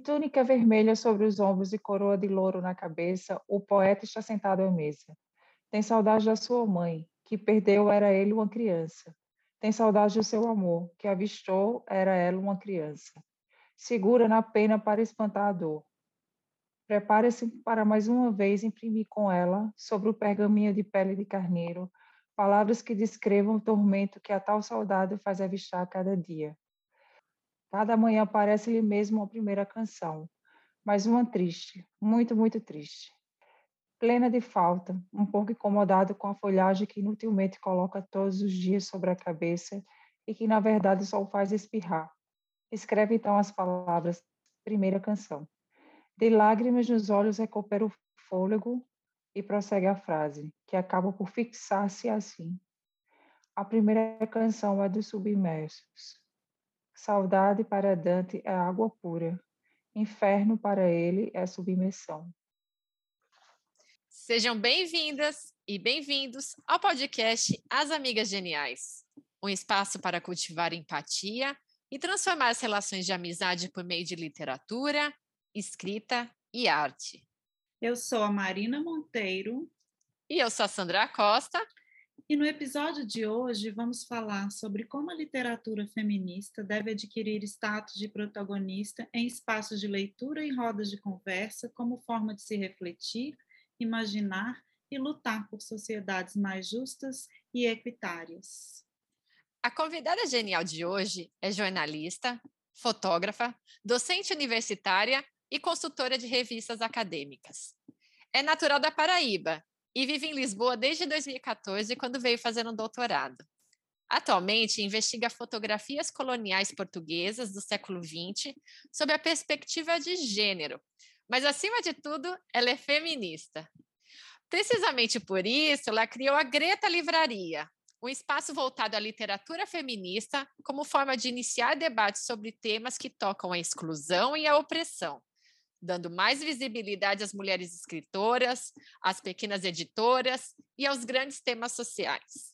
túnica vermelha sobre os ombros e coroa de louro na cabeça, o poeta está sentado à mesa. Tem saudade da sua mãe, que perdeu era ele uma criança. Tem saudade do seu amor, que avistou era ela uma criança. Segura na pena para espantar a dor. Prepare-se para mais uma vez imprimir com ela, sobre o pergaminho de pele de carneiro, palavras que descrevam o tormento que a tal saudade faz avistar a cada dia. Cada manhã parece-lhe mesmo a primeira canção, mas uma triste, muito, muito triste. Plena de falta, um pouco incomodado com a folhagem que inutilmente coloca todos os dias sobre a cabeça e que, na verdade, só o faz espirrar. Escreve então as palavras, primeira canção. De lágrimas nos olhos recupera o fôlego e prossegue a frase, que acaba por fixar-se assim. A primeira canção é dos submersos. Saudade para Dante é água pura. Inferno para ele é submersão. Sejam bem-vindas e bem-vindos ao podcast As Amigas Geniais um espaço para cultivar empatia e transformar as relações de amizade por meio de literatura, escrita e arte. Eu sou a Marina Monteiro. E eu sou a Sandra Costa. E no episódio de hoje vamos falar sobre como a literatura feminista deve adquirir status de protagonista em espaços de leitura e rodas de conversa como forma de se refletir, imaginar e lutar por sociedades mais justas e equitárias. A convidada genial de hoje é jornalista, fotógrafa, docente universitária e consultora de revistas acadêmicas. É natural da Paraíba e vive em Lisboa desde 2014, quando veio fazer um doutorado. Atualmente, investiga fotografias coloniais portuguesas do século XX sob a perspectiva de gênero, mas, acima de tudo, ela é feminista. Precisamente por isso, ela criou a Greta Livraria, um espaço voltado à literatura feminista como forma de iniciar debates sobre temas que tocam a exclusão e a opressão dando mais visibilidade às mulheres escritoras, às pequenas editoras e aos grandes temas sociais.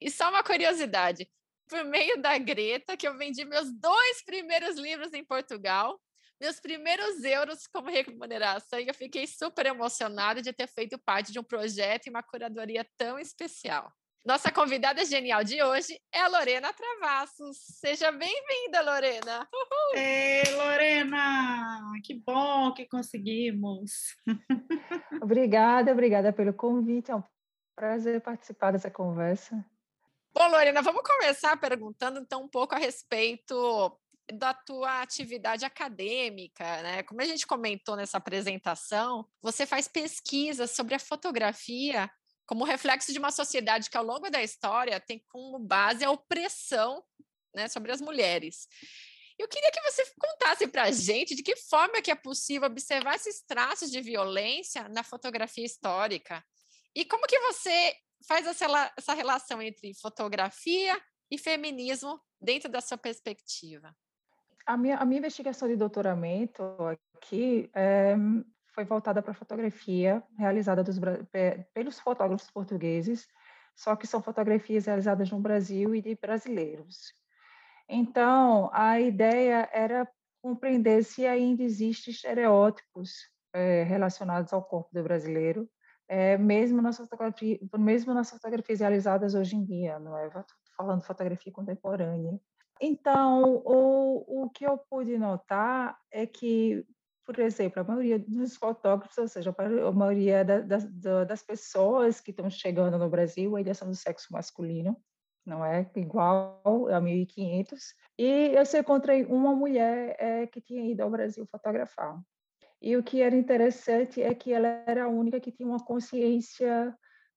E só uma curiosidade: por meio da Greta, que eu vendi meus dois primeiros livros em Portugal, meus primeiros euros como remuneração, e eu fiquei super emocionada de ter feito parte de um projeto e uma curadoria tão especial. Nossa convidada genial de hoje é a Lorena Travassos. Seja bem-vinda, Lorena. Uhul. Ei, Lorena! Que bom que conseguimos. obrigada, obrigada pelo convite. É um prazer participar dessa conversa. Bom, Lorena, vamos começar perguntando então um pouco a respeito da tua atividade acadêmica, né? Como a gente comentou nessa apresentação, você faz pesquisas sobre a fotografia como reflexo de uma sociedade que, ao longo da história, tem como base a opressão né, sobre as mulheres. Eu queria que você contasse para a gente de que forma que é possível observar esses traços de violência na fotografia histórica e como que você faz essa, relação entre fotografia e feminismo dentro da sua perspectiva. A minha, a minha investigação de doutoramento aqui é, foi voltada para fotografia realizada dos, pelos fotógrafos portugueses, só que são fotografias realizadas no Brasil e de brasileiros. Então, a ideia era compreender se ainda existem estereótipos é, relacionados ao corpo do brasileiro, é, mesmo, nas fotografia, mesmo nas fotografias realizadas hoje em dia, não é? Falando de fotografia contemporânea. Então, o, o que eu pude notar é que por exemplo, a maioria dos fotógrafos, ou seja, a maioria da, da, das pessoas que estão chegando no Brasil ainda são do sexo masculino, não é igual a 1.500. E eu só encontrei uma mulher é, que tinha ido ao Brasil fotografar. E o que era interessante é que ela era a única que tinha uma consciência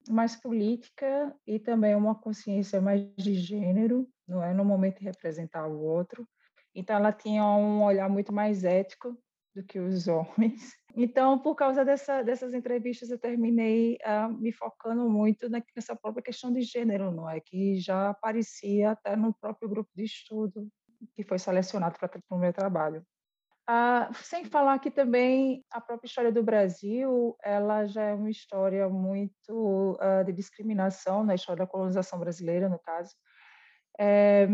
mais política e também uma consciência mais de gênero, não é no momento de representar o outro. Então ela tinha um olhar muito mais ético do que os homens. Então, por causa dessa, dessas entrevistas, eu terminei uh, me focando muito nessa própria questão de gênero, não é? Que já aparecia até no próprio grupo de estudo que foi selecionado para o meu trabalho. Uh, sem falar que também a própria história do Brasil, ela já é uma história muito uh, de discriminação na história da colonização brasileira, no caso, é,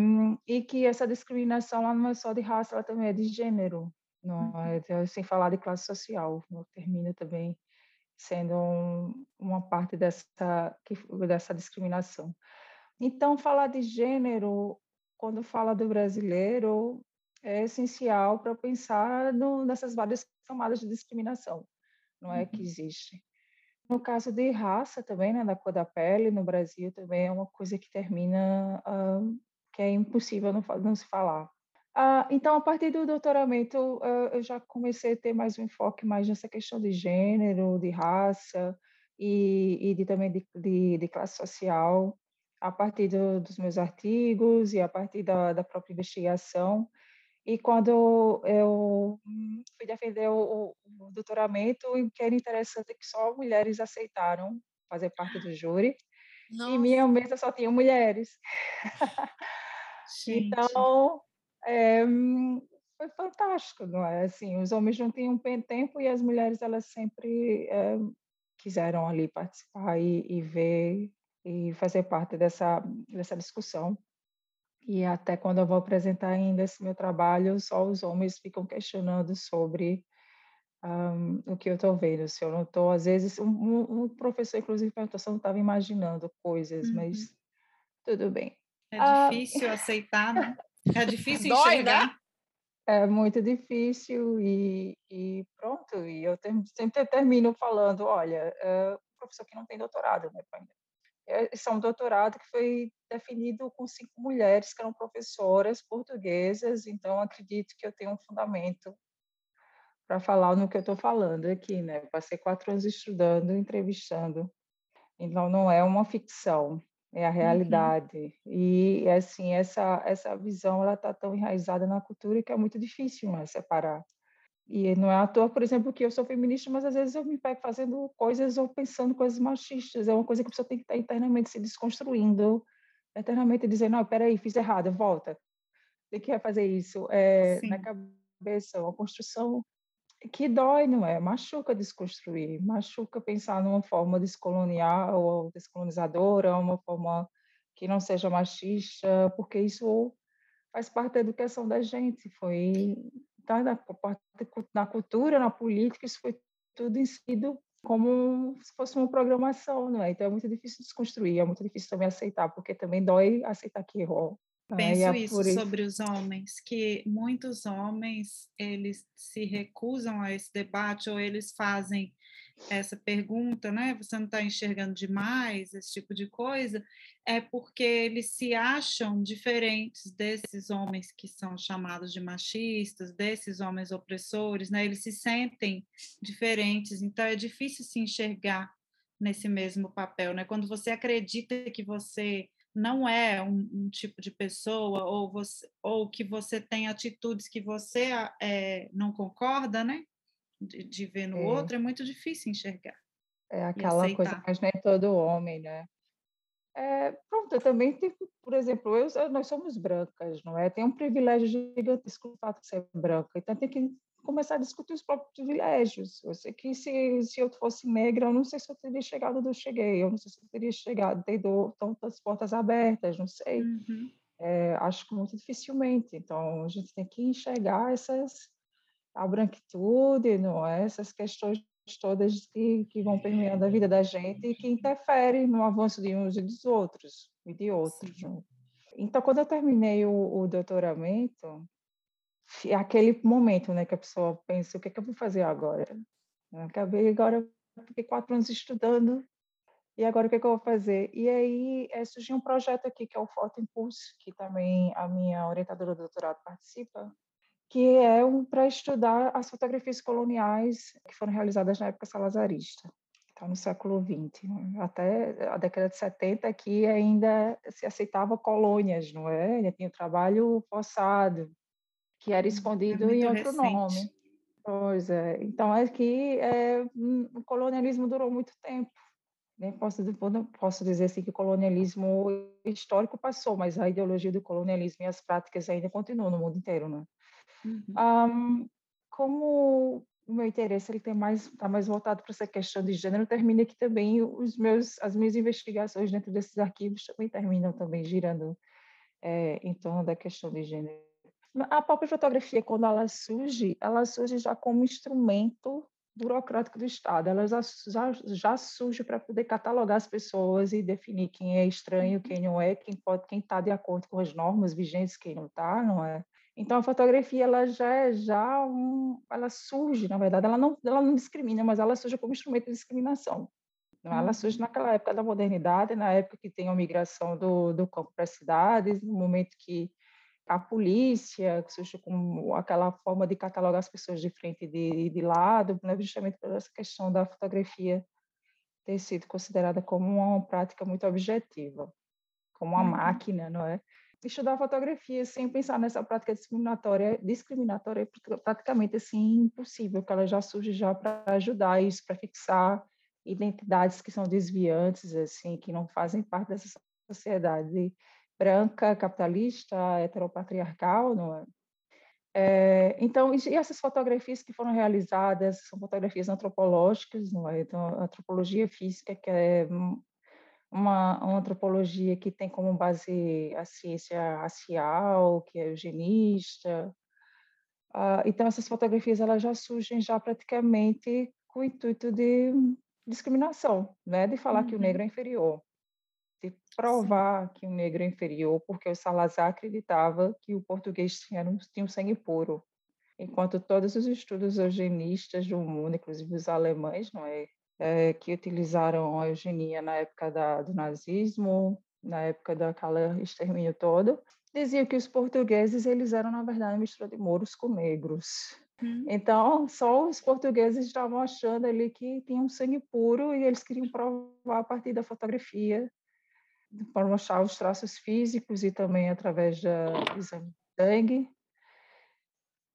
e que essa discriminação ela não é só de raça, ela também é de gênero, não uhum. é? Então, sem falar de classe social, não termina também sendo um, uma parte dessa, dessa discriminação. Então, falar de gênero, quando fala do brasileiro, é essencial para pensar no, nessas várias camadas de discriminação, não é que uhum. existe. No caso de raça também, né, da cor da pele, no Brasil também é uma coisa que termina, uh, que é impossível não, não se falar. Uh, então, a partir do doutoramento, eu já comecei a ter mais um enfoque mais nessa questão de gênero, de raça e, e de, também de, de, de, classe social, a partir do, dos meus artigos e a partir da, da própria investigação. E quando eu fui defender o, o doutoramento, o que era interessante é que só mulheres aceitaram fazer parte do júri. Nossa. E minha mesa só tinha mulheres. então, é, foi fantástico, não é? Assim, os homens não tinham tempo e as mulheres elas sempre é, quiseram ali participar e, e ver e fazer parte dessa dessa discussão. E até quando eu vou apresentar ainda esse meu trabalho, só os homens ficam questionando sobre um, o que eu estou vendo. Se eu não estou, às vezes, um, um, professor, inclusive, perguntou se eu não estava imaginando coisas, uhum. mas tudo bem. É ah, difícil ah, aceitar, né? É difícil Dói, enxergar. Né? É muito difícil e, e pronto. E eu sempre termino falando, olha, é, professor que não tem doutorado, né, esse é um doutorado que foi definido com cinco mulheres que eram professoras portuguesas, então acredito que eu tenho um fundamento para falar no que eu estou falando aqui, né? Passei quatro anos estudando, entrevistando, então não é uma ficção, é a uhum. realidade. Uhum. E assim essa essa visão ela está tão enraizada na cultura que é muito difícil né, separar. E não é à toa, por exemplo, que eu sou feminista, mas às vezes eu me pego fazendo coisas ou pensando coisas machistas. É uma coisa que a pessoa tem que estar internamente se desconstruindo, internamente dizendo, não, peraí, fiz errado, volta. Tem que fazer isso. É, na cabeça, uma construção que dói, não é? Machuca desconstruir, machuca pensar numa forma descolonial ou descolonizadora, uma forma que não seja machista, porque isso faz parte da educação da gente. Foi tá, na, na cultura, na política, isso foi tudo inserido como se fosse uma programação, não é? Então é muito difícil desconstruir, é muito difícil também aceitar, porque também dói aceitar que errou. Penso é isso sobre os homens, que muitos homens eles se recusam a esse debate ou eles fazem essa pergunta, né? Você não está enxergando demais esse tipo de coisa, é porque eles se acham diferentes desses homens que são chamados de machistas, desses homens opressores, né? Eles se sentem diferentes, então é difícil se enxergar nesse mesmo papel, né? Quando você acredita que você não é um, um tipo de pessoa ou você ou que você tem atitudes que você é, não concorda, né? de, de ver no é. outro, é muito difícil enxergar. É aquela coisa, mas não é todo homem, né? É, pronto, eu também tenho, por exemplo, eu, nós somos brancas, não é? Tem um privilégio gigantesco o fato de ser branca, então tem que começar a discutir os próprios privilégios. Eu sei que se, se eu fosse negra, eu não sei se eu teria chegado onde eu cheguei, eu não sei se eu teria chegado, tendo tantas portas abertas, não sei. Uhum. É, acho que muito dificilmente. Então, a gente tem que enxergar essas, a branquitude, não é? Essas questões todas que, que vão permeando a vida da gente e que interferem no avanço de uns e dos outros e de outros. Né? Então, quando eu terminei o, o doutoramento, aquele momento, né, que a pessoa pensa, o que é que eu vou fazer agora? Eu acabei agora, fiquei quatro anos estudando, e agora o que, é que eu vou fazer? E aí é, surgiu um projeto aqui, que é o Foto Impulso, que também a minha orientadora do doutorado participa, que é um para estudar as fotografias coloniais que foram realizadas na época salazarista, então no século XX. Né? Até a década de 70 aqui ainda se aceitava colônias, não é? Ainda tinha trabalho forçado, que era hum, é escondido é em outro recente. nome. Pois é. Então, aqui é, o colonialismo durou muito tempo. Nem posso, posso dizer assim que o colonialismo histórico passou, mas a ideologia do colonialismo e as práticas ainda continuam no mundo inteiro, né? Uhum. Um, como o meu interesse ele tem mais está mais voltado para essa questão de gênero, termina aqui também os meus as minhas investigações dentro desses arquivos também terminam também girando é, em torno da questão de gênero. A própria fotografia, quando ela surge, ela surge já como instrumento burocrático do Estado. Ela já, já, já surge para poder catalogar as pessoas e definir quem é estranho, quem não é, quem pode, quem está de acordo com as normas vigentes, quem não está, não é? Então a fotografia ela já é já um, ela surge, na verdade, ela não ela não discrimina, mas ela surge como instrumento de discriminação. Ela surge uhum. naquela época da modernidade, na época que tem a migração do, do campo para as cidades, no momento que a polícia, que como aquela forma de catalogar as pessoas de frente e de, de lado, né, justamente por essa questão da fotografia ter sido considerada como uma prática muito objetiva, como uma uhum. máquina, não é? Estudar fotografia sem pensar nessa prática discriminatória, discriminatória é praticamente assim impossível, que ela já surge já para ajudar isso, para fixar identidades que são desviantes, assim, que não fazem parte dessa sociedade branca, capitalista, heteropatriarcal, não é? É, então, e essas fotografias que foram realizadas são fotografias antropológicas, não é? Então, antropologia física, que é uma, uma, antropologia que tem como base a ciência racial, que é eugenista. Uh, então, essas fotografias elas já surgem já praticamente com o intuito de discriminação, né? De falar uhum. que o negro é inferior provar que o negro é inferior, porque o Salazar acreditava que o português tinha, tinha um sangue puro, enquanto todos os estudos eugenistas do mundo, inclusive os alemães, não é, é que utilizaram a eugenia na época da, do nazismo, na época daquela extermínio todo, diziam que os portugueses eles eram na verdade mistura de mouros com negros. Hum. Então, só os portugueses estavam achando ali que tinham sangue puro e eles queriam provar a partir da fotografia para mostrar os traços físicos e também através da exame de sangue,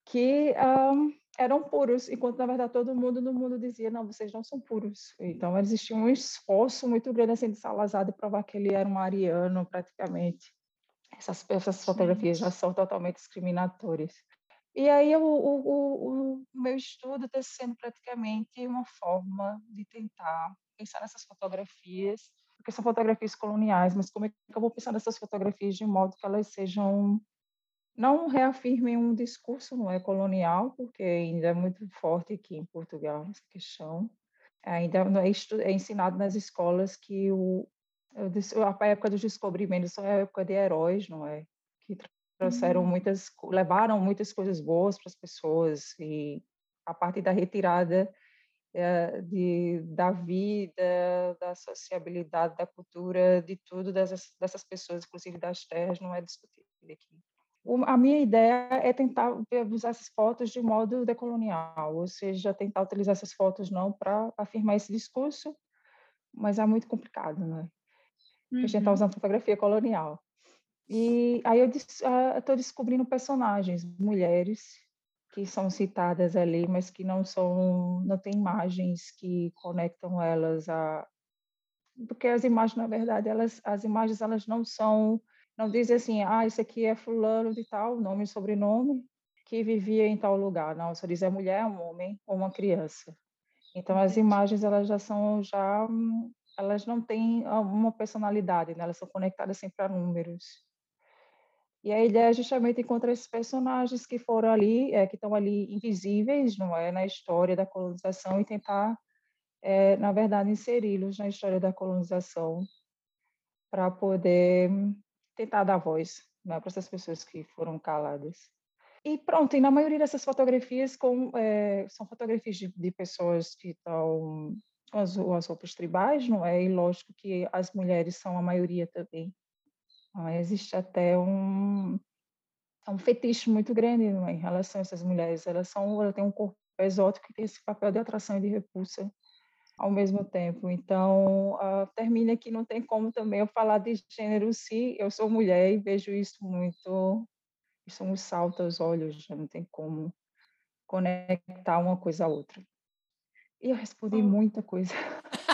que um, eram puros, enquanto na verdade todo mundo no mundo dizia não, vocês não são puros. Então existia um esforço muito grande assim de Salazar de provar que ele era um ariano praticamente. Essas, essas fotografias já são totalmente discriminatórias. E aí o, o, o meu estudo está sendo praticamente uma forma de tentar pensar nessas fotografias porque são fotografias coloniais, mas como é que eu vou pensar nessas fotografias de modo que elas sejam não reafirmem um discurso não é colonial, porque ainda é muito forte aqui em Portugal essa questão. Ainda é, é ensinado nas escolas que o a época dos descobrimentos é a época de heróis, não é? Que trouxeram uhum. muitas, levaram muitas coisas boas para as pessoas e a partir da retirada é, de, da vida, da sociabilidade, da cultura, de tudo dessas, dessas pessoas, inclusive das terras, não é discutido aqui. a minha ideia é tentar usar essas fotos de modo decolonial, ou seja, tentar utilizar essas fotos não para afirmar esse discurso, mas é muito complicado, né? Uhum. A gente está usando fotografia colonial. E aí eu estou descobrindo personagens, mulheres, que são citadas ali, mas que não são, não tem imagens que conectam elas a porque as imagens na verdade elas as imagens elas não são não dizem assim ah isso aqui é fulano de tal nome e sobrenome que vivia em tal lugar. Não só diz é mulher um homem ou uma criança. Então as imagens elas já são já elas não têm uma personalidade né? elas são conectadas sempre a números e a ideia é justamente encontrar esses personagens que foram ali, é, que estão ali invisíveis, não é, na história da colonização e tentar, é, na verdade, inseri-los na história da colonização para poder tentar dar voz né, para essas pessoas que foram caladas. E pronto, e na maioria dessas fotografias com, é, são fotografias de, de, pessoas que estão com as, as roupas tribais, não é? E lógico que as mulheres são a maioria também. Existe até um, é um fetiche muito grande em relação a essas mulheres. Elas, são, elas têm um corpo exótico que tem esse papel de atração e de repulsa ao mesmo tempo. Então, uh, termina que não tem como também eu falar de gênero se eu sou mulher e vejo isso muito, isso me salta aos olhos, já não tem como conectar uma coisa à outra. E eu respondi muita coisa.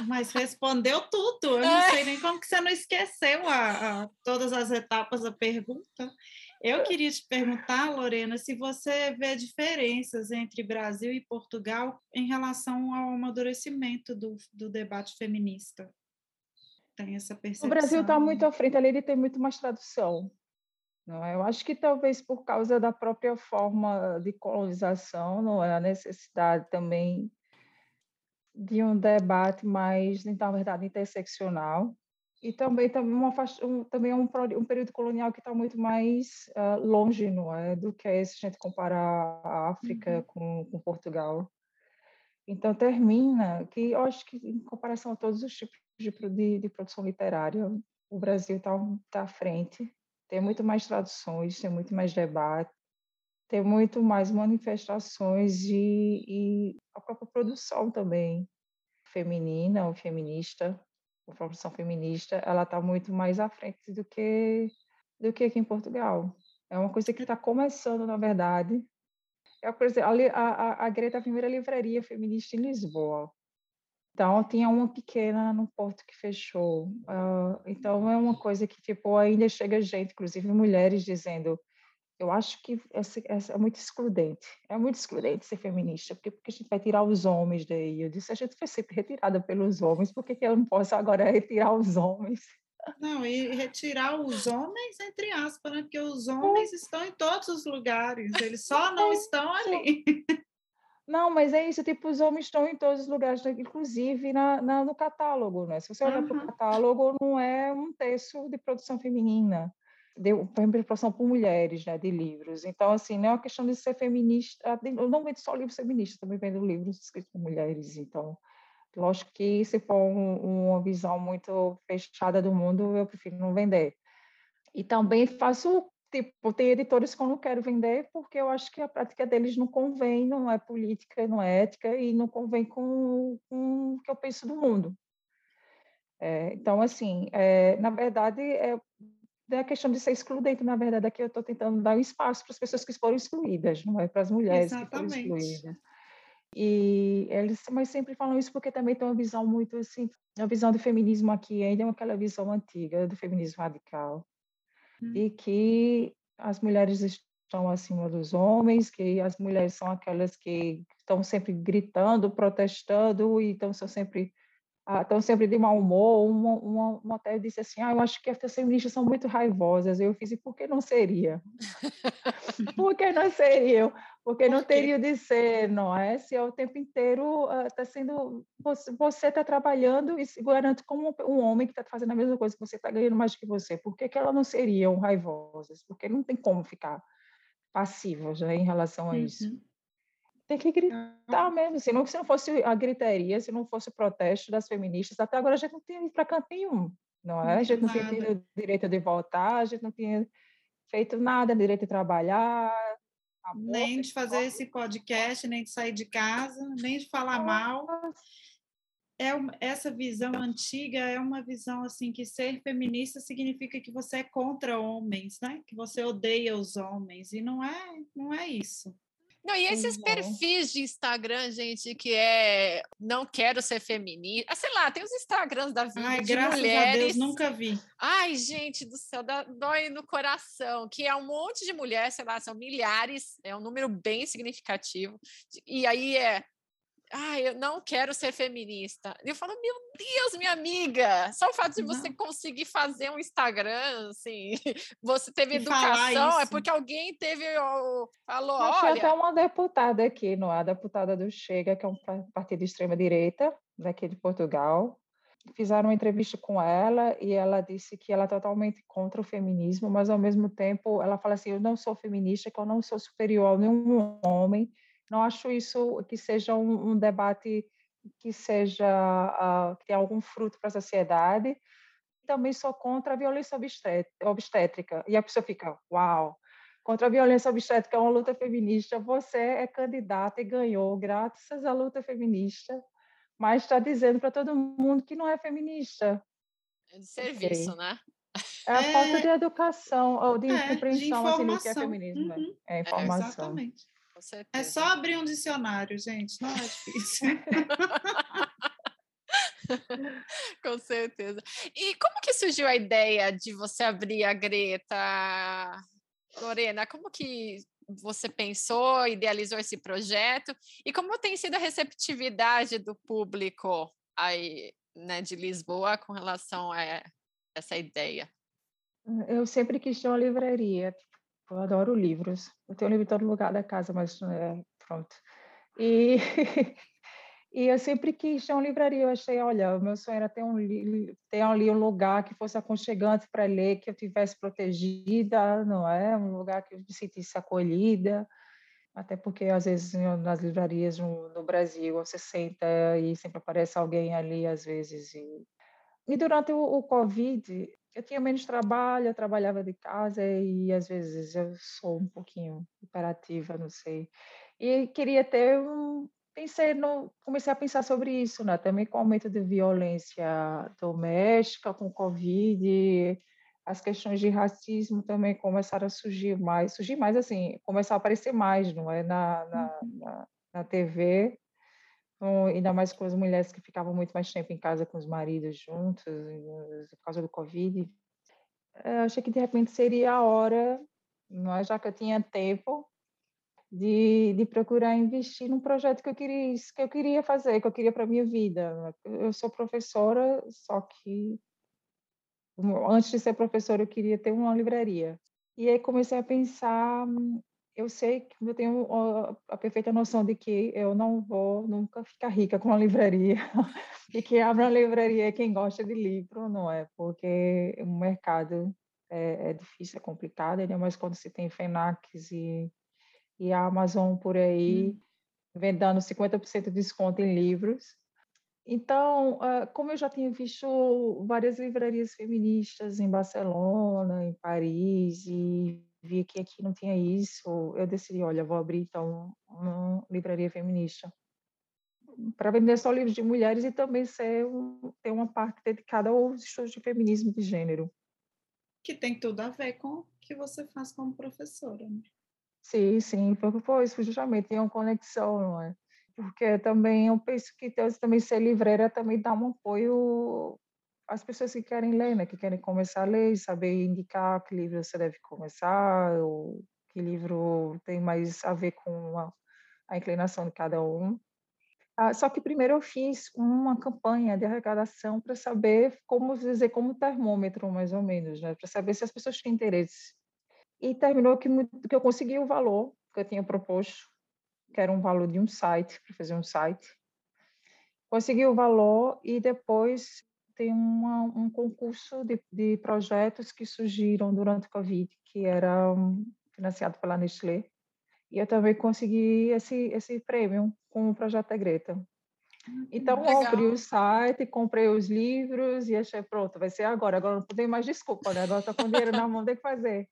Mas respondeu tudo. Eu não é. sei nem como que você não esqueceu a, a, todas as etapas da pergunta. Eu queria te perguntar, Lorena, se você vê diferenças entre Brasil e Portugal em relação ao amadurecimento do, do debate feminista. Tem essa percepção? O Brasil está muito à frente, ali ele tem muito mais tradução. Não é? Eu acho que talvez por causa da própria forma de colonização, não é a necessidade também de um debate mais, na verdade, interseccional, e também, também, uma, um, também é um, um, período colonial que está muito mais uh, longe não é, do que se a gente comparar a África uhum. com, com, Portugal. Então, termina que eu acho que, em comparação a todos os tipos de, de, de produção literária, o Brasil está tá à frente. Tem muito mais traduções, tem muito mais debate, tem muito mais manifestações e, e a própria produção também feminina ou feminista a produção feminista, ela está muito mais à frente do que do que aqui em Portugal. É uma coisa que está começando, na verdade. É, por exemplo, a, a, a Greta é a primeira livraria feminista em Lisboa. Então, tinha uma pequena no Porto que fechou. Uh, então, é uma coisa que, tipo, ainda chega gente, inclusive mulheres, dizendo eu acho que essa, essa é muito excludente. É muito excludente ser feminista, porque, porque a gente vai tirar os homens daí. Eu disse, a gente foi sempre retirada pelos homens, por que, eu não posso agora retirar os homens? Não, e retirar os homens, entre aspas, né? porque os homens é. estão em todos os lugares, eles só não é. estão ali. Não, mas é isso, tipo, os homens estão em todos os lugares, né, inclusive na, na no catálogo, né? Se você olhar uhum. para o catálogo, não é um terço de produção feminina deu proporção por mulheres, né, de livros. Então, assim, não é uma questão de ser feminista, ah, eu não vendo só livros feministas, também vendo livros escritos por mulheres, então, lógico que se for um, uma visão muito fechada do mundo, eu prefiro não vender. E também faço, tipo, tem editores que eu não quero vender, porque eu acho que a prática deles não convém, não é política, não é ética, e não convém com, com o que eu penso do mundo. É, então, assim, é, na verdade, é, da questão de ser excludente, na verdade, aqui eu estou tentando dar um espaço para as pessoas que foram excluídas, não é para as mulheres Exatamente. que foram excluídas. E eles mas sempre falam isso porque também tem uma visão muito assim, a visão do feminismo aqui ainda é aquela visão antiga do feminismo radical. Hum. E que as mulheres estão acima dos homens, que as mulheres são aquelas que estão sempre gritando, protestando e estão sempre estão ah, sempre de mau humor. Uma, uma, uma até disse assim: ah, eu acho que as feministas são muito raivosas. Eu fiz, e por que não seria? por que não seriam? Porque não teriam de ser, não é? Se é o tempo inteiro está uh, sendo. Você está trabalhando e se garante como um homem que está fazendo a mesma coisa que você está ganhando mais que você. Por que, que elas não seriam raivosas? Porque não tem como ficar passivas né, em relação a isso. Uhum. Tem que gritar mesmo. Se não, se não fosse a gritaria, se não fosse o protesto das feministas, até agora a gente não tinha ido para canto nenhum, não é? A gente não tinha tido direito de votar, a gente não tinha feito nada, direito de trabalhar. nem de fazer esse podcast, nem de sair de casa, nem de falar mal. É essa visão antiga é uma visão assim que ser feminista significa que você é contra homens, né? Que você odeia os homens e não é, não é isso. Não, e esses perfis de Instagram, gente, que é não quero ser feminista. Ah, sei lá, tem os Instagrams da vida Ai, de graças mulheres. A Deus, nunca vi. Ai, gente do céu, dá, dói no coração, que é um monte de mulheres, sei lá, são milhares, é um número bem significativo. E aí é ah, eu não quero ser feminista. Eu falo, meu Deus, minha amiga, só o fato de você não. conseguir fazer um Instagram, assim, você teve e educação, é porque alguém teve, falou, Mas olha... Tinha até uma deputada aqui, não é? A deputada do Chega, que é um partido de extrema-direita, daqui de Portugal, fizeram uma entrevista com ela e ela disse que ela é totalmente contra o feminismo, mas ao mesmo tempo ela fala assim, eu não sou feminista, que eu não sou superior a nenhum homem, não acho isso que seja um, um debate que seja uh, que tenha algum fruto para a sociedade. Também sou contra a violência obstétrica. E a pessoa fica, uau, contra a violência obstétrica é uma luta feminista. Você é candidata e ganhou graças à luta feminista, mas está dizendo para todo mundo que não é feminista. É de serviço, okay. né? É a é... falta de educação ou de é, compreensão assim, do que é feminismo. Uhum. É informação. É, exatamente certeza. É só abrir um dicionário, gente, não é difícil. Com certeza. E como que surgiu a ideia de você abrir a Greta, Lorena? Como que você pensou, idealizou esse projeto? E como tem sido a receptividade do público aí, né, de Lisboa com relação a essa ideia? Eu sempre quis ter uma livraria. Eu adoro livros. Eu tenho livro em todo lugar da casa, mas é, pronto. E, e eu sempre quis ter uma livraria. Eu achei, olha, o meu sonho era ter, um, ter ali um lugar que fosse aconchegante para ler, que eu tivesse protegida, não é? Um lugar que eu me sentisse acolhida. Até porque, às vezes, nas livrarias no, no Brasil, você senta e sempre aparece alguém ali, às vezes. E, e durante o, o Covid, eu tinha menos trabalho, eu trabalhava de casa e às vezes eu sou um pouquinho imperativa, não sei. E queria ter um pensei no comecei a pensar sobre isso, né? Também com o aumento de violência doméstica, com o Covid, as questões de racismo também começaram a surgir mais, surgir mais assim, começar a aparecer mais, não é? Na, na, uhum. na, na TV, então, ainda mais com as mulheres que ficavam muito mais tempo em casa com os maridos juntos, por causa do Covid. Eu achei que de repente seria a hora, não é? já que eu tinha tempo, de, de procurar investir num projeto que eu queria que eu queria fazer, que eu queria para minha vida. Eu sou professora, só que antes de ser professora eu queria ter uma livraria. E aí comecei a pensar eu sei que eu tenho a perfeita noção de que eu não vou nunca ficar rica com a livraria e que abra uma livraria é quem gosta de livro, não é? Porque o mercado é, é difícil, é complicado, ainda mais quando se tem Fenax e, e a Amazon por aí hum. vendendo 50% de desconto em livros. Então, como eu já tinha visto várias livrarias feministas em Barcelona, em Paris e vi que aqui não tinha isso, eu decidi, olha, vou abrir então uma livraria feminista para vender só livros de mulheres e também ser um, ter uma parte dedicada aos estudos de feminismo de gênero. Que tem tudo a ver com o que você faz como professora. Né? Sim, sim, foi, foi justamente, tem uma conexão, não é? Porque também eu penso que também ser livreira também dá um apoio as pessoas que querem ler, né, que querem começar a ler, saber indicar que livro você deve começar, ou que livro tem mais a ver com a, a inclinação de cada um. Ah, só que primeiro eu fiz uma campanha de arrecadação para saber como dizer como termômetro mais ou menos, né, para saber se as pessoas têm interesse. E terminou que, que eu consegui o valor que eu tinha proposto, que era um valor de um site para fazer um site. Consegui o valor e depois tem uma, um concurso de, de, projetos que surgiram durante o Covid, que era um, financiado pela Nestlé. E eu também consegui esse, esse prêmio com o projeto da Greta. Hum, então, Legal. eu abri o site, comprei os livros e achei, pronto, vai ser agora. Agora não tem mais desculpa, né? Agora estou com dinheiro na mão, tem que fazer.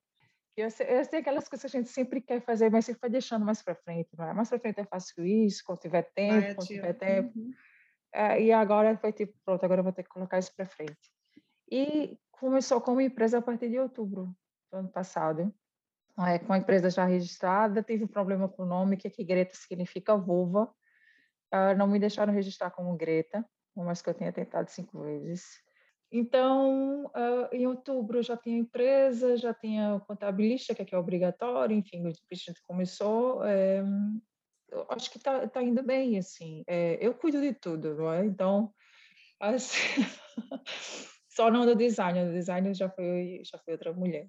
E eu sei, eu sei aquelas coisas que a gente sempre quer fazer, mas você vai deixando mais para frente. Não Mais para frente eu faço isso, quando tiver tempo, vai, quando tiver tempo. Uhum. É, e agora foi tipo, pronto, agora vou ter que colocar isso para frente. E começou como empresa a partir de outubro do ano passado. É, com a empresa já registrada, tive um problema com o nome, que aqui Greta significa vulva. Uh, não me deixaram registrar como Greta, mas que eu tinha tentado cinco vezes. Então, uh, em outubro já tinha empresa, já tinha contabilista, que aqui é obrigatório, enfim, a gente começou. É, eu acho que está tá indo bem, assim. É, eu cuido de tudo, não é? Então, assim, só não do design, o design já foi, já foi outra mulher.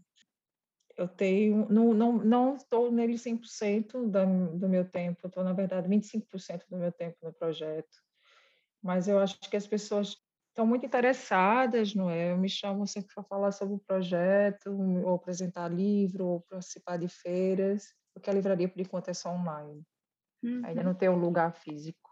Eu tenho, não não não estou nele 100% da, do meu tempo, estou, na verdade, 25% do meu tempo no projeto. Mas eu acho que as pessoas estão muito interessadas, não é? Eu me chamam sempre para falar sobre o projeto, ou apresentar livro, ou participar de feiras, porque a livraria, por enquanto, é só online. Uhum. Ainda não tem um lugar físico.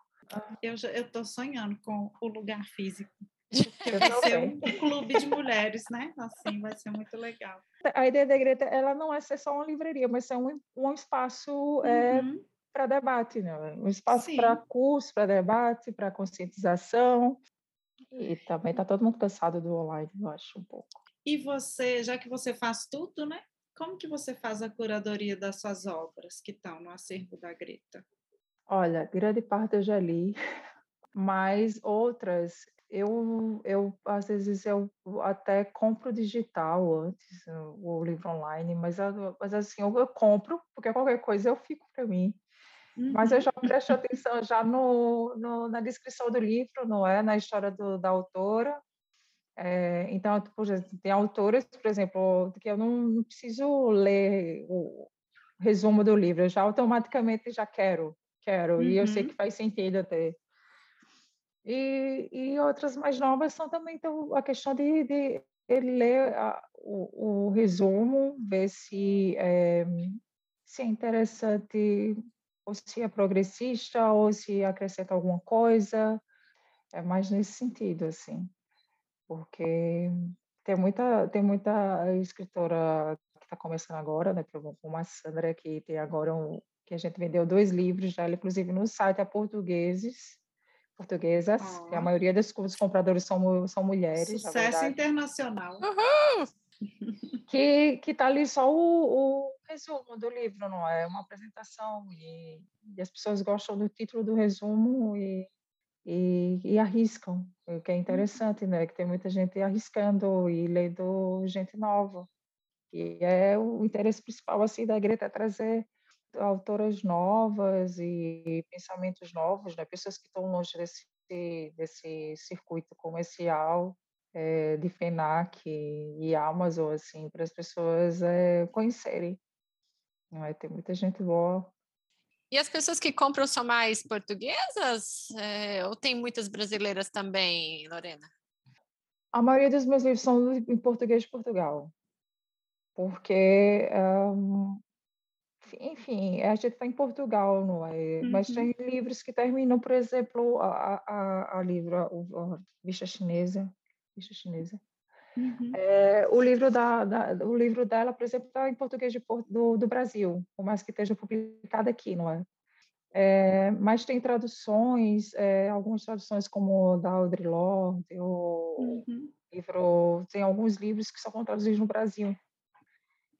Eu estou sonhando com o lugar físico. Porque vai ser um clube de mulheres, né? Assim, vai ser muito legal. A ideia da Greta, ela não é ser só uma livraria, mas ser um, um espaço é, uhum. é, para debate, né? Um espaço para curso, para debate, para conscientização. E também está todo mundo cansado do online, eu acho, um pouco. E você, já que você faz tudo, né? Como que você faz a curadoria das suas obras que estão no acervo da Greta? Olha, grande parte eu já li, mas outras eu, eu às vezes eu até compro digital antes, o livro online, mas, mas assim, eu, eu compro, porque qualquer coisa eu fico para mim. Mas eu já uhum. presto atenção já no, no, na descrição do livro, não é? Na história do, da autora, É, então, por exemplo, tem autores, por exemplo, que eu não preciso ler o resumo do livro, eu já automaticamente já quero, quero, uhum. e eu sei uhum. que faz sentido até. E, e outras mais novas são também então, a questão de, de ler a, o, o, resumo, ver se é, se é interessante, ou se é progressista, ou se acrescenta alguma coisa. É mais nesse sentido, assim. Porque tem muita, tem muita escritora que está começando agora, né? Como a Sandra, que tem agora um, que a gente vendeu dois livros já, inclusive no site a portugueses, portuguesas, oh. que a maioria dos, dos compradores são, são mulheres. Sucesso internacional. Uhum. Que está ali só o, o, resumo do livro, não é? Uma apresentação e, e, as pessoas gostam do título do resumo e, e, e arriscam, o que é interessante, né? Que tem muita gente arriscando e lendo gente nova. E é o interesse principal assim da Greta é trazer autoras novas e pensamentos novos, né? Pessoas que estão longe desse desse circuito comercial é, de FENAC e Amazon, assim, para as pessoas é, conhecerem. Não é? Tem muita gente boa. E as pessoas que compram são mais portuguesas? É, ou tem muitas brasileiras também, Lorena? A maioria dos meus livros são em português de Portugal. Porque, um, enfim, a gente está em Portugal, não é? Uhum. Mas tem livros que terminam, por exemplo, a, a, a livro, a, Bicha Chinesa, bicha chinesa. Uhum. É, o livro da, da, o livro dela, por exemplo, está em português de, do, do Brasil, por mais que esteja publicado aqui, não é? é mas tem traduções, é, algumas traduções como da Audre Lorde, o uhum. livro, tem alguns livros que são traduzidos no Brasil.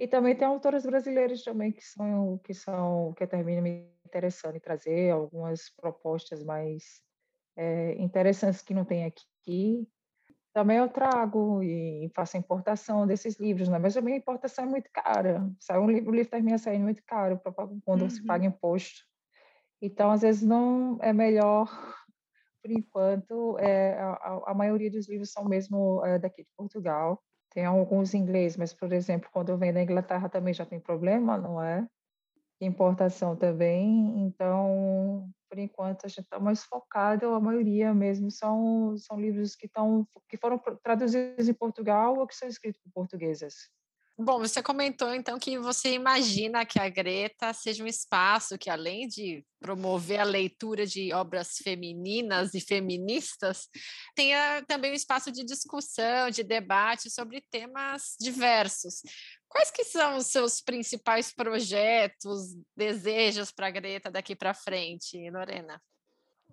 E também tem autoras brasileiras também que são que são que terminam me interessando em trazer algumas propostas mais é, interessantes que não tem aqui também eu trago e faço a importação desses livros, né? mas a minha importação é muito cara. Sai um livro, o livro termina saindo muito caro quando uhum. se paga imposto. Então, às vezes, não é melhor, por enquanto, é, a, a maioria dos livros são mesmo é, daqui de Portugal. Tem alguns inglês, mas, por exemplo, quando venho da Inglaterra também já tem problema, não é? Importação também. Então, por enquanto a gente está mais focado, a maioria mesmo são, são livros que, estão, que foram traduzidos em Portugal ou que são escritos por portuguesas. Bom, você comentou então que você imagina que a Greta seja um espaço que, além de promover a leitura de obras femininas e feministas, tenha também um espaço de discussão, de debate sobre temas diversos. Quais que são os seus principais projetos, desejos para a Greta daqui para frente, Lorena?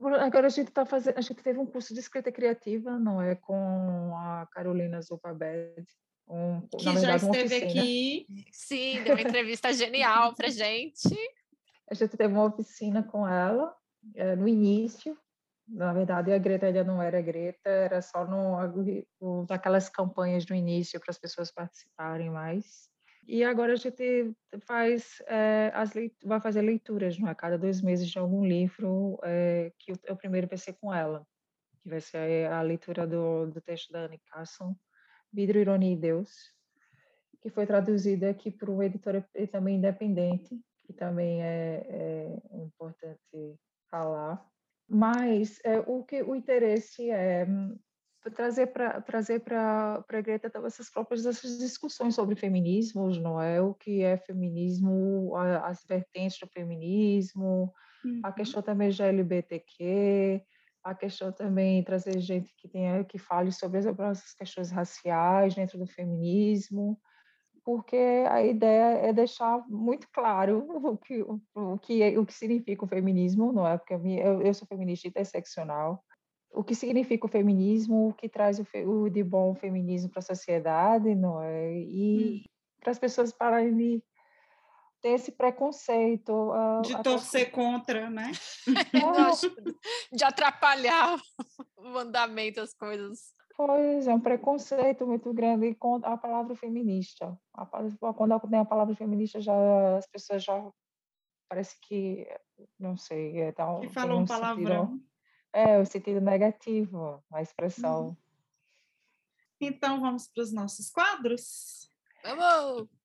Agora a gente está fazendo, a gente teve um curso de escrita criativa, não é, com a Carolina Zupabed, um, que verdade, já esteve aqui. Sim, deu uma entrevista genial para gente. A gente teve uma oficina com ela é, no início. Na verdade, a Greta ainda não era Greta, era só no, no naquelas campanhas no início para as pessoas participarem mais. E agora a gente faz é, as vai fazer leituras, não é? Cada dois meses de algum livro é, que eu, eu primeiro pensei com ela, que vai ser a leitura do, do texto da Anne Carson, Vidro, Ironia e Deus, que foi traduzida aqui para o editor também independente, que também é, é importante falar. Mas é, o que o interesse é hum, trazer para trazer para a Greta essas próprias essas discussões sobre feminismos, não é? O que é feminismo, as vertentes do feminismo, uhum. a questão também de LGBTQ, a questão também trazer gente que tenha que fale sobre as questões raciais dentro do feminismo, porque a ideia é deixar muito claro o que o que é, o que significa o feminismo, não é? Porque eu, eu sou feminista interseccional. O que significa o feminismo, o que traz o, o de bom feminismo para a sociedade, não é? E hum. para as pessoas pararem de ter esse preconceito. Uh, de torcer contra, né? de atrapalhar o andamento das coisas. Pois é, um preconceito muito grande com a palavra feminista. A, quando tem a palavra feminista, já as pessoas já parece que, não sei, é tão, que falou um palavrão. Sentido, é, o sentido negativo, a expressão. Uhum. Então vamos para os nossos quadros? Vamos!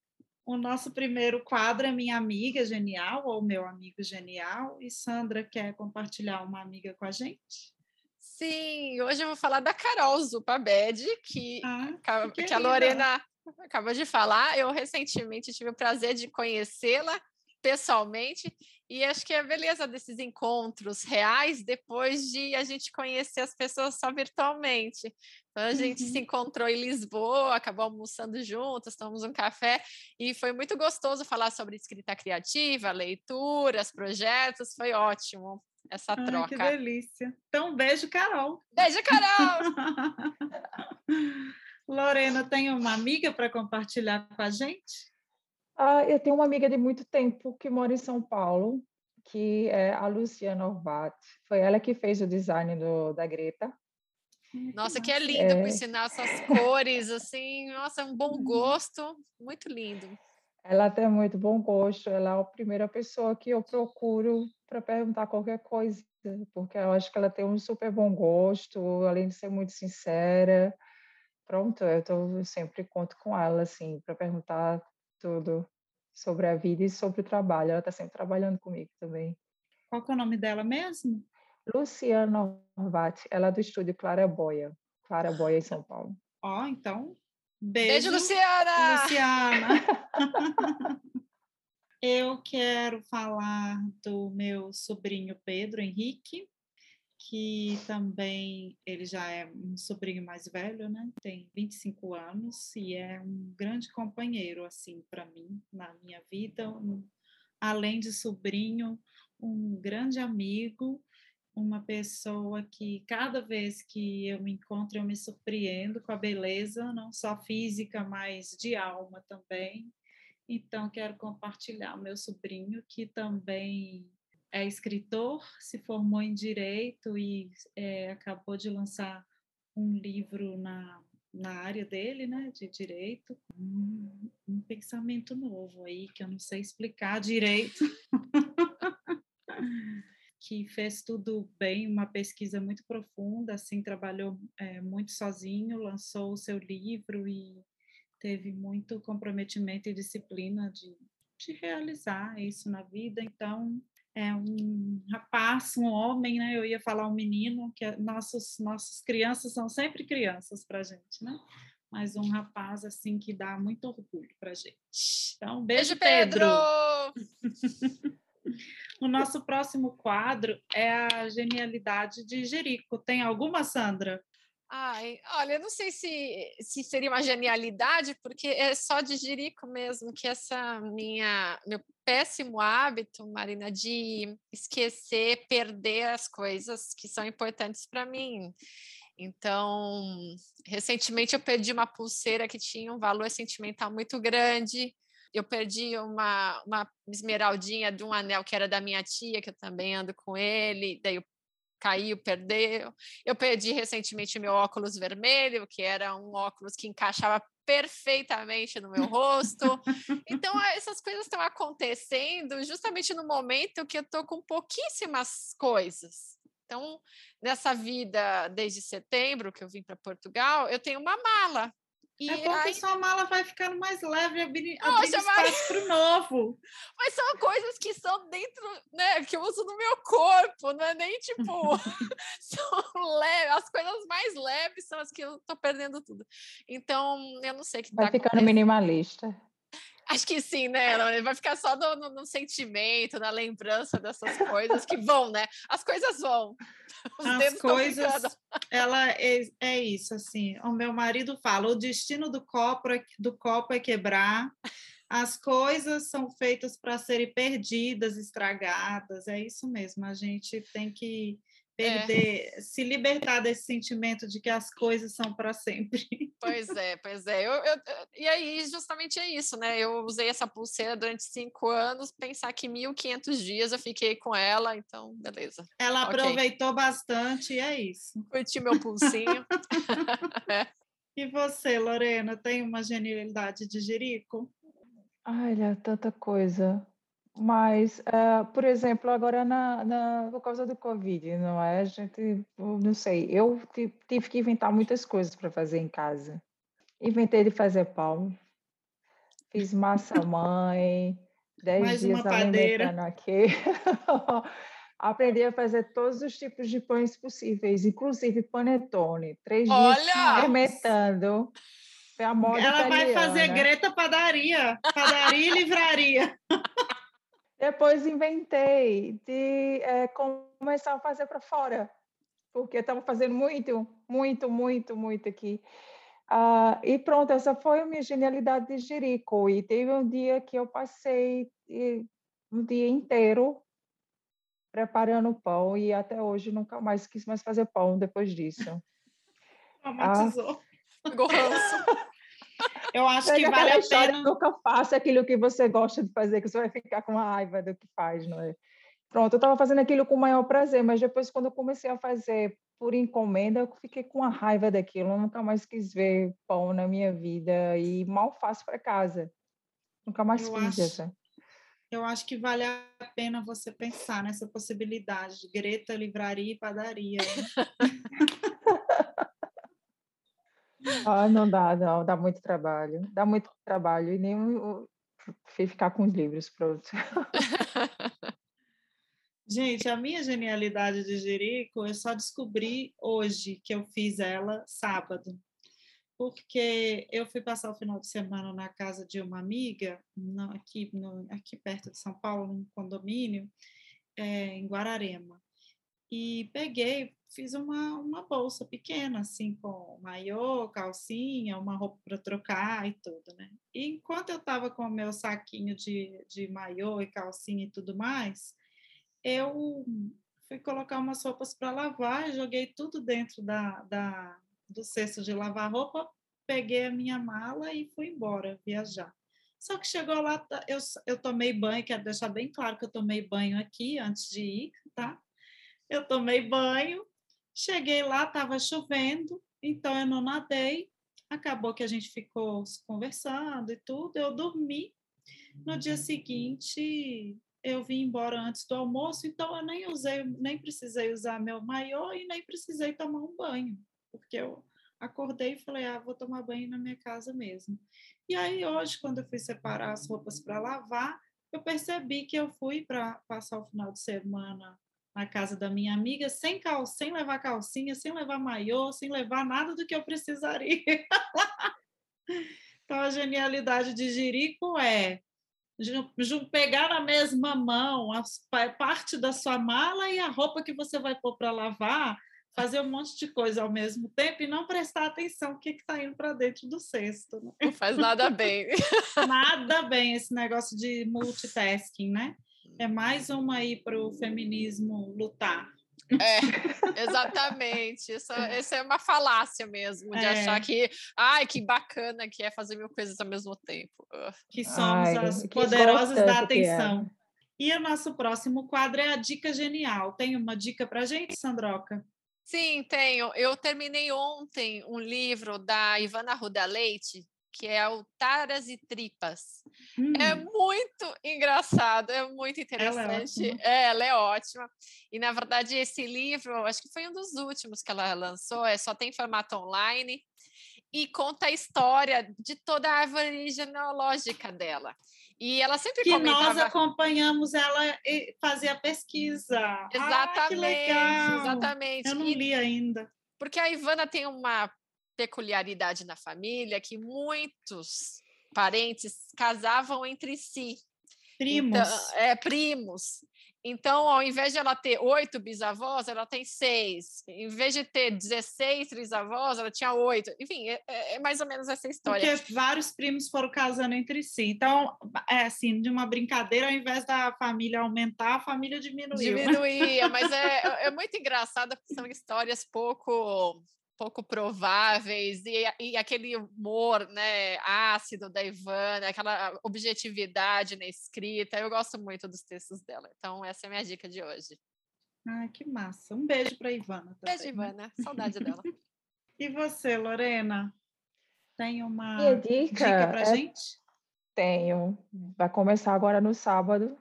O nosso primeiro quadro é Minha Amiga Genial ou Meu Amigo Genial. E Sandra quer compartilhar uma amiga com a gente? Sim, hoje eu vou falar da Carol Zupabed, que, ah, que, que a Lorena acabou de falar. Eu recentemente tive o prazer de conhecê-la pessoalmente e acho que é a beleza desses encontros reais depois de a gente conhecer as pessoas só virtualmente. A gente uhum. se encontrou em Lisboa, acabou almoçando juntos, tomamos um café e foi muito gostoso falar sobre escrita criativa, leituras, projetos, foi ótimo essa Ai, troca. Que delícia. Então, beijo, Carol. Beijo, Carol! Lorena, tem uma amiga para compartilhar com a gente? Ah, eu tenho uma amiga de muito tempo que mora em São Paulo, que é a Luciana Orvat. Foi ela que fez o design do, da Greta. Nossa, que é lindo, é... por sinal, essas cores, assim, nossa, um bom uhum. gosto, muito lindo. Ela tem muito bom gosto, ela é a primeira pessoa que eu procuro para perguntar qualquer coisa, porque eu acho que ela tem um super bom gosto, além de ser muito sincera. Pronto, eu, tô, eu sempre conto com ela, assim, para perguntar tudo sobre a vida e sobre o trabalho. Ela está sempre trabalhando comigo também. Qual é o nome dela mesmo? Luciana Horvat. Ela é do estúdio Clara Boia. Clara Boia, em São Paulo. Ó, oh, então, beijo. Beijo, Luciana! Luciana! Eu quero falar do meu sobrinho Pedro Henrique, que também ele já é um sobrinho mais velho, né? Tem 25 anos e é um grande companheiro assim para mim na minha vida, um, além de sobrinho, um grande amigo, uma pessoa que cada vez que eu me encontro eu me surpreendo com a beleza, não só física, mas de alma também. Então quero compartilhar o meu sobrinho que também é escritor, se formou em direito e é, acabou de lançar um livro na, na área dele, né, de direito, um, um pensamento novo aí que eu não sei explicar direito. que fez tudo bem, uma pesquisa muito profunda, assim, trabalhou é, muito sozinho, lançou o seu livro e teve muito comprometimento e disciplina de, de realizar isso na vida. Então, é um rapaz, um homem, né? Eu ia falar um menino, que é, nossos nossas crianças são sempre crianças para gente, né? Mas um rapaz assim que dá muito orgulho para gente. Então, beijo, beijo Pedro. Pedro. o nosso próximo quadro é a genialidade de Jerico. Tem alguma, Sandra? Ai, olha, eu não sei se, se seria uma genialidade, porque é só de Jerico mesmo que essa minha meu péssimo hábito, Marina, de esquecer, perder as coisas que são importantes para mim. Então, recentemente eu perdi uma pulseira que tinha um valor sentimental muito grande. Eu perdi uma, uma esmeraldinha de um anel que era da minha tia, que eu também ando com ele. Daí eu caiu, perdeu. Eu perdi recentemente meu óculos vermelho, que era um óculos que encaixava perfeitamente no meu rosto. Então, essas coisas estão acontecendo justamente no momento que eu estou com pouquíssimas coisas. Então, nessa vida desde setembro que eu vim para Portugal, eu tenho uma mala e é bom aí... que sua mala vai ficando mais leve, abrindo, Nossa, espaço mas... para o novo. Mas são coisas que são dentro, né, que eu uso no meu corpo, não é nem tipo, são leves, as coisas mais leves são as que eu tô perdendo tudo. Então, eu não sei o que Vai tá ficando minimalista. Acho que sim, né? Vai ficar só no, no, no, sentimento, na lembrança dessas coisas que vão, né? As coisas vão. Os As coisas, ela é, é isso, assim. O meu marido fala: o destino do copo, é, do copo é quebrar. As coisas são feitas para serem perdidas, estragadas. É isso mesmo. A gente tem que perder, é. se libertar desse sentimento de que as coisas são para sempre. Pois é, pois é. Eu, eu, e aí, justamente é isso, né? Eu usei essa pulseira durante cinco anos, pensar que 1.500 dias eu fiquei com ela, então, beleza. Ela okay. aproveitou bastante e é isso. Curti meu pulsinho. é. E você, Lorena, tem uma genialidade de Jerico? Ai, é tanta coisa. Mas, uh, por exemplo, agora na, na, por causa do Covid, não é? A gente, não sei, eu tive que inventar muitas coisas para fazer em casa. Inventei de fazer pão. Fiz massa mãe. Dez Mais dias uma padeira. aqui. Aprendi a fazer todos os tipos de pães possíveis, inclusive panetone. Três dias Olha! a moda Ela vai fazer italiana. Greta Padaria. Padaria e livraria. Depois inventei de eh, começar a fazer para fora, porque estava fazendo muito, muito, muito, muito aqui. Ah, e pronto, essa foi a minha genialidade de Jerico. E teve um dia que eu passei um dia inteiro preparando pão e até hoje nunca mais quis mais fazer pão depois disso. Traumatizou. Pegou ranço. Eu acho É que vale a pena. nunca faça aquilo que você gosta de fazer, que você vai ficar com raiva do que faz, não é? Pronto, eu estava fazendo aquilo com o maior prazer, mas depois, quando eu comecei a fazer por encomenda, eu fiquei com a raiva daquilo. Eu nunca mais quis ver pão na minha vida e mal faço para casa. Nunca mais Eu fiz acho- essa. Eu acho que vale a pena você pensar nessa possibilidade de Greta, livraria e padaria. Ah, não dá, não, dá muito trabalho. Dá muito trabalho e nem ficar com os livros, pronto. Gente, a minha genialidade de Jerico eu só descobri hoje que eu fiz ela sábado. Porque eu fui passar o final de semana na casa de uma amiga, aqui, no- aqui perto de São Paulo, num condomínio, eh, em Guararema. E peguei, fiz uma, uma bolsa pequena, assim, com maiô, calcinha, uma roupa para trocar e tudo, né? E enquanto eu estava com o meu saquinho de, de maiô e calcinha e tudo mais, eu fui colocar umas roupas para lavar, joguei tudo dentro da, da, do cesto de lavar roupa, peguei a minha mala e fui embora viajar. Só que chegou lá, eu, eu tomei banho, quero deixar bem claro que eu tomei banho aqui antes de ir, tá? Eu tomei banho, cheguei lá, estava chovendo, então eu não nadei. Acabou que a gente ficou conversando e tudo, eu dormi. No dia seguinte, eu vim embora antes do almoço, então eu nem usei, nem precisei usar meu maiô e nem precisei tomar um banho, porque eu acordei e falei, ah, vou tomar banho na minha casa mesmo. E aí hoje, quando eu fui separar as roupas para lavar, eu percebi que eu fui para passar o final de semana na casa da minha amiga sem cal, sem levar calcinha, sem levar maiô, sem levar nada do que eu precisaria. então a genialidade de Jerico é pegar na mesma mão a parte da sua mala e a roupa que você vai pôr para lavar, fazer um monte de coisa ao mesmo tempo e não prestar atenção o que está indo para dentro do cesto. né? Não faz nada bem. Nada bem esse negócio de multitasking, né? É mais uma aí para o feminismo lutar. É, exatamente. Isso, isso é uma falácia mesmo, de É. achar que, ai, que bacana que é fazer mil coisas ao mesmo tempo. Que somos Ai, as que poderosas da é. atenção. E o nosso próximo quadro é a dica genial. Tem uma dica para gente, Sandroca? Sim, tenho. Eu terminei ontem um livro da Ivana Ruda Leite, que é o Taras e Tripas. É Hum, muito engraçado, é muito interessante. ótima. É, ela é ótima. E, na verdade, esse livro, acho que foi um dos últimos que ela lançou, é só tem formato online, e conta a história de toda a árvore genealógica dela. E ela sempre que nós comentava... acompanhamos ela fazer a pesquisa. Ah, que Exatamente, legal! exatamente. Eu não li ainda. Porque a Ivana tem uma peculiaridade na família que muitos parentes casavam entre si. Primos. Então, é, primos. Então, ao invés de ela ter oito bisavós, ela tem seis. Em vez de ter 16 trisavós, ela tinha oito. Enfim, é, é- é mais ou menos essa história. Porque vários primos foram casando entre si. Então, é assim, de uma brincadeira, ao invés da família aumentar, a família diminuiu. Diminuía, mas é, é muito engraçado porque são histórias pouco pouco prováveis e, e aquele humor né ácido da Ivana, aquela objetividade na escrita, eu gosto muito dos textos dela. Então essa é a minha dica de hoje. Ai, que massa. Um beijo para Ivana. também, Beijo? Ivana, saudade dela. E você, Lorena? Tem uma Minha dica dica para é- gente? Tenho. Vai começar agora no sábado,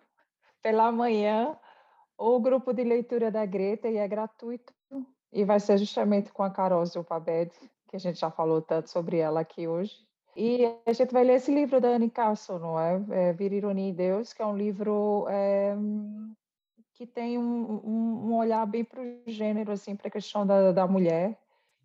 pela manhã, o grupo de leitura da Greta e é gratuito. E vai ser justamente com a Carol Zupabed, que a gente já falou tanto sobre ela aqui hoje. E a gente vai ler esse livro da Anne Castle, não é? é Vir Ironia e Deus, que é um livro é, que tem um, um, olhar bem para o gênero, assim, para a questão da, da mulher.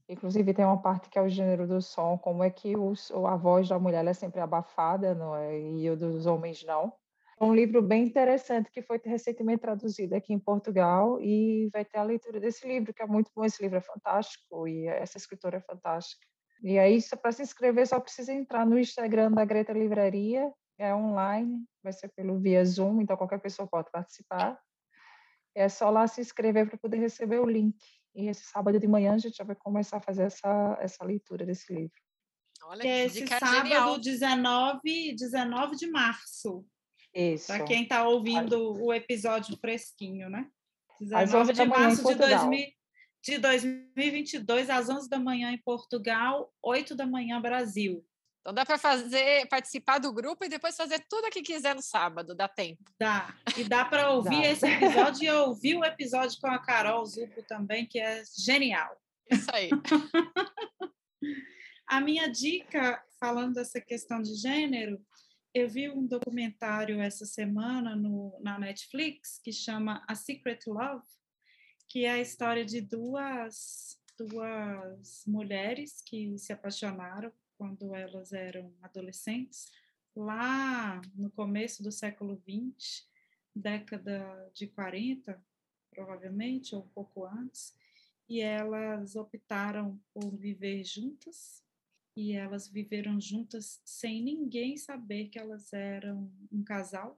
Inclusive tem uma parte que é o gênero do som, como é que os, a voz da mulher é sempre abafada, não é? E o dos homens não. É um livro bem interessante que foi recentemente traduzido aqui em Portugal e vai ter a leitura desse livro, que é muito bom. Esse livro é fantástico e essa escritora é fantástica. E aí, para se inscrever, só precisa entrar no Instagram da Greta Livraria, é online, vai ser pelo via Zoom, então qualquer pessoa pode participar. É só lá se inscrever para poder receber o link. E esse sábado de manhã a gente já vai começar a fazer essa, essa leitura desse livro. Olha que, é esse sábado, genial. 19, 19 de março. Isso. Para quem está ouvindo o episódio fresquinho, né? 19 de março de 2000 de 2022 às 11 da manhã em Portugal, 8 da manhã Brasil. Então dá para fazer, participar do grupo e depois fazer tudo o que quiser no sábado, dá tempo. Dá. E dá para ouvir dá. esse episódio e ouvir o episódio com a Carol Zupo também, que é genial. Isso aí. a minha dica, falando dessa questão de gênero, eu vi um documentário essa semana no, na Netflix que chama A Secret Love, que é a história de duas, duas mulheres que se apaixonaram quando elas eram adolescentes, lá no começo do século XX, década de 40, provavelmente, ou um pouco antes, e elas optaram por viver juntas, e elas viveram juntas sem ninguém saber que elas eram um casal.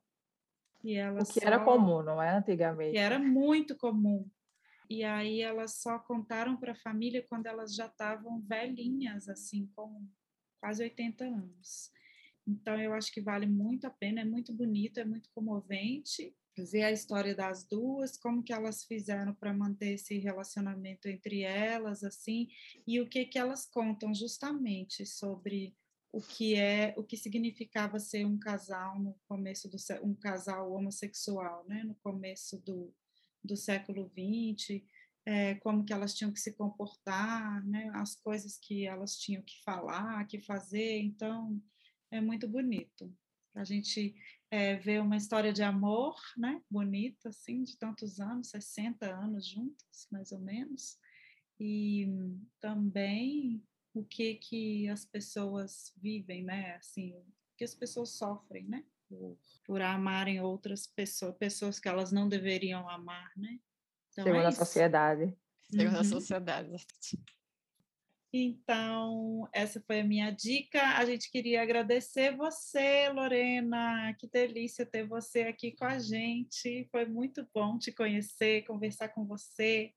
E elas o que só... era comum, não é? Antigamente. Que era muito comum e aí elas só contaram para a família quando elas já estavam velhinhas, assim, com quase 80 anos. Então eu acho que vale muito a pena, é muito bonito, é muito comovente ver a história das duas, como que elas fizeram para manter esse relacionamento entre elas, assim, e o que que elas contam justamente sobre o que é, o que significava ser um casal no começo do um casal homossexual, né, no começo do do século XX, é, como que elas tinham que se comportar, né, as coisas que elas tinham que falar, que fazer, então é muito bonito. A gente é, vê uma história de amor, né, bonita, assim, de tantos anos, 60 anos juntas, mais ou menos, e também o que que as pessoas vivem, né, assim, o que as pessoas sofrem, né, por, por amarem outras pessoas, pessoas que elas não deveriam amar, né? Então, Segundo é a sociedade. Segundo uhum. a sociedade. Então, essa foi a minha dica. A gente queria agradecer você, Lorena. Que delícia ter você aqui com a gente. Foi muito bom te conhecer, conversar com você.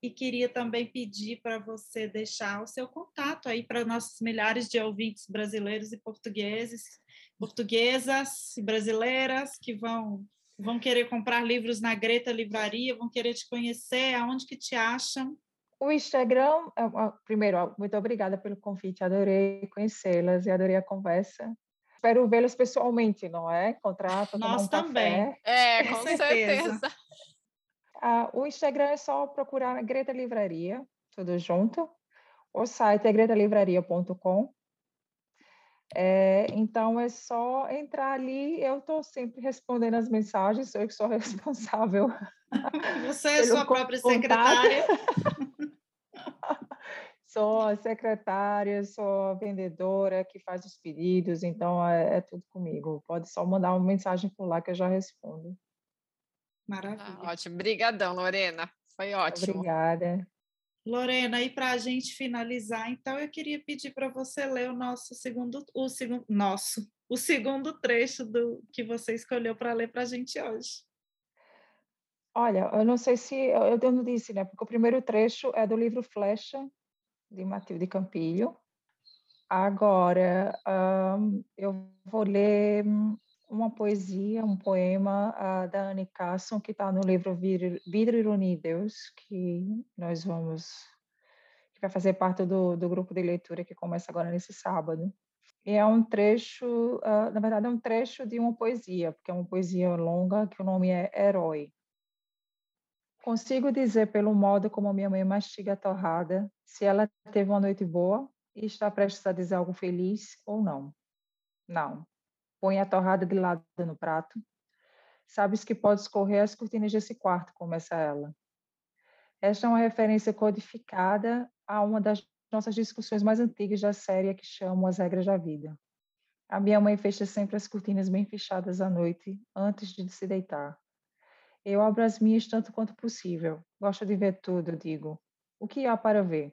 E queria também pedir para você deixar o seu contato aí para nossos milhares de ouvintes brasileiros e portugueses portuguesas e brasileiras que vão vão querer comprar livros na Greta Livraria, vão querer te conhecer, aonde que te acham? O Instagram, primeiro, muito obrigada pelo convite, adorei conhecê-las e adorei a conversa. Espero vê-las pessoalmente, não é? Encontrar, tomar Nós um também. Café. É, com, com certeza. certeza. Ah, o Instagram é só procurar Greta Livraria, tudo junto. O site é gretalivraria.com é, então é só entrar ali, eu estou sempre respondendo as mensagens, sou eu que sou responsável. Você é sua própria secretária. Sou a secretária, sou a vendedora que faz os pedidos, então é, é, tudo comigo. Pode só mandar uma mensagem por lá que eu já respondo. Maravilha. Ah, ótimo. Obrigadão, Lorena. Foi ótimo. Obrigada. Lorena, e para a gente finalizar, então eu queria pedir para você ler o nosso segundo, o segundo, nosso, o segundo trecho do que você escolheu para ler para a gente hoje. Olha, eu não sei se eu, eu não disse, né? Porque o primeiro trecho é do livro Flecha de Matilde Campilho. Agora um, eu vou ler uma poesia, um poema uh, da Anne Carson, que está no livro Vidro, Ironia e Deus, que nós vamos, que vai fazer parte do, do grupo de leitura que começa agora nesse sábado. E é um trecho, uh, na verdade é um trecho de uma poesia, porque é uma poesia longa, que o nome é Herói. Consigo dizer pelo modo como minha mãe mastiga a torrada se ela teve uma noite boa e está prestes a dizer algo feliz ou não. Não. Põe a torrada de lado no prato. Sabes que pode escorrer as cortinas desse quarto, começa ela. Esta é uma referência codificada a uma das nossas discussões mais antigas da série que chamam As Regras da Vida. A minha mãe fecha sempre as cortinas bem fechadas à noite, antes de se deitar. Eu abro as minhas tanto quanto possível. Gosto de ver tudo, digo. O que há para ver?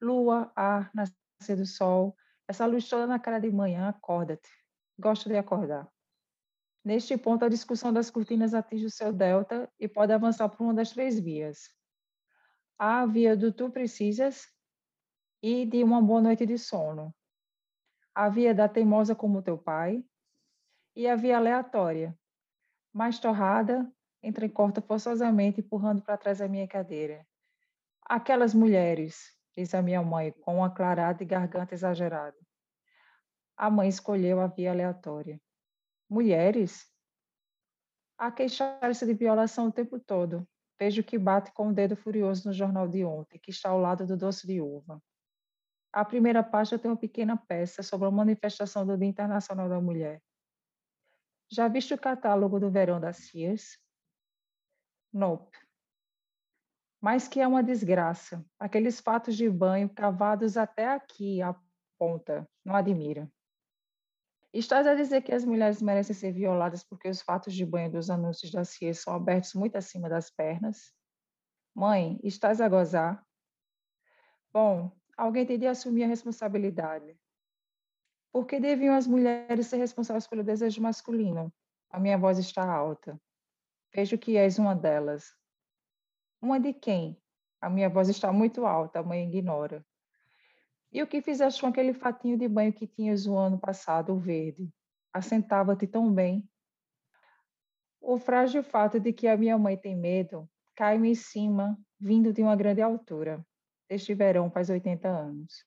Lua, ar, nascer do sol, essa luz toda na cara de manhã, acorda-te. Gosto de acordar. Neste ponto, a discussão das cortinas atinge o seu delta e pode avançar por uma das três vias. A via do tu precisas e de uma boa noite de sono. A via da teimosa como teu pai e a via aleatória, mais torrada, entrecorta forçosamente, empurrando para trás a minha cadeira. Aquelas mulheres, diz a minha mãe, com uma clarada e garganta exagerada. A mãe escolheu a via aleatória. Mulheres? A queixar-se de violação o tempo todo. Vejo que bate com o dedo furioso no jornal de ontem, que está ao lado do doce de uva. A primeira página tem uma pequena peça sobre a manifestação do Dia Internacional da Mulher. Já viste o catálogo do verão da Sears? Nope. Mas que é uma desgraça. Aqueles fatos de banho cavados até aqui, a ponta. Não admira. Estás a dizer que as mulheres merecem ser violadas porque os fatos de banho dos anúncios da CIA são abertos muito acima das pernas? Mãe, estás a gozar? Bom, alguém teria de assumir a responsabilidade. Por que deviam as mulheres ser responsáveis pelo desejo masculino? A minha voz está alta. Vejo que és uma delas. Uma de quem? A minha voz está muito alta, a mãe ignora. E o que fizeste com aquele fatinho de banho que tinhas o ano passado, o verde? Assentava-te tão bem. O frágil fato de que a minha mãe tem medo cai-me em cima, vindo de uma grande altura. Este verão faz 80 anos.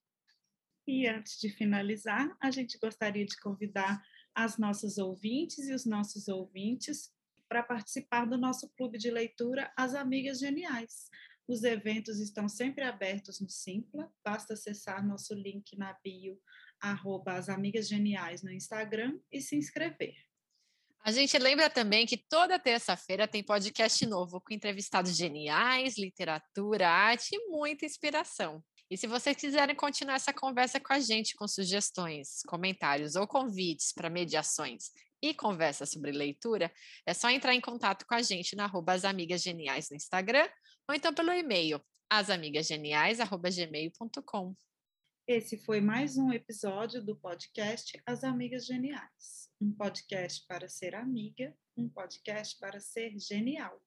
E antes de finalizar, a gente gostaria de convidar as nossas ouvintes e os nossos ouvintes para participar do nosso clube de leitura As Amigas Geniais. Os eventos estão sempre abertos no Simpla, basta acessar nosso link na bio, arroba As Amigas Geniais no Instagram e se inscrever. A gente lembra também que toda terça-feira tem podcast novo com entrevistados geniais, literatura, arte e muita inspiração. E se vocês quiserem continuar essa conversa com a gente com sugestões, comentários ou convites para mediações e conversa sobre leitura, é só entrar em contato com a gente na arroba As Amigas Geniais no Instagram ou então pelo e-mail asamigasgeniais.gmail.com. Esse foi mais um episódio do podcast As Amigas Geniais. Um podcast para ser amiga, um podcast para ser genial.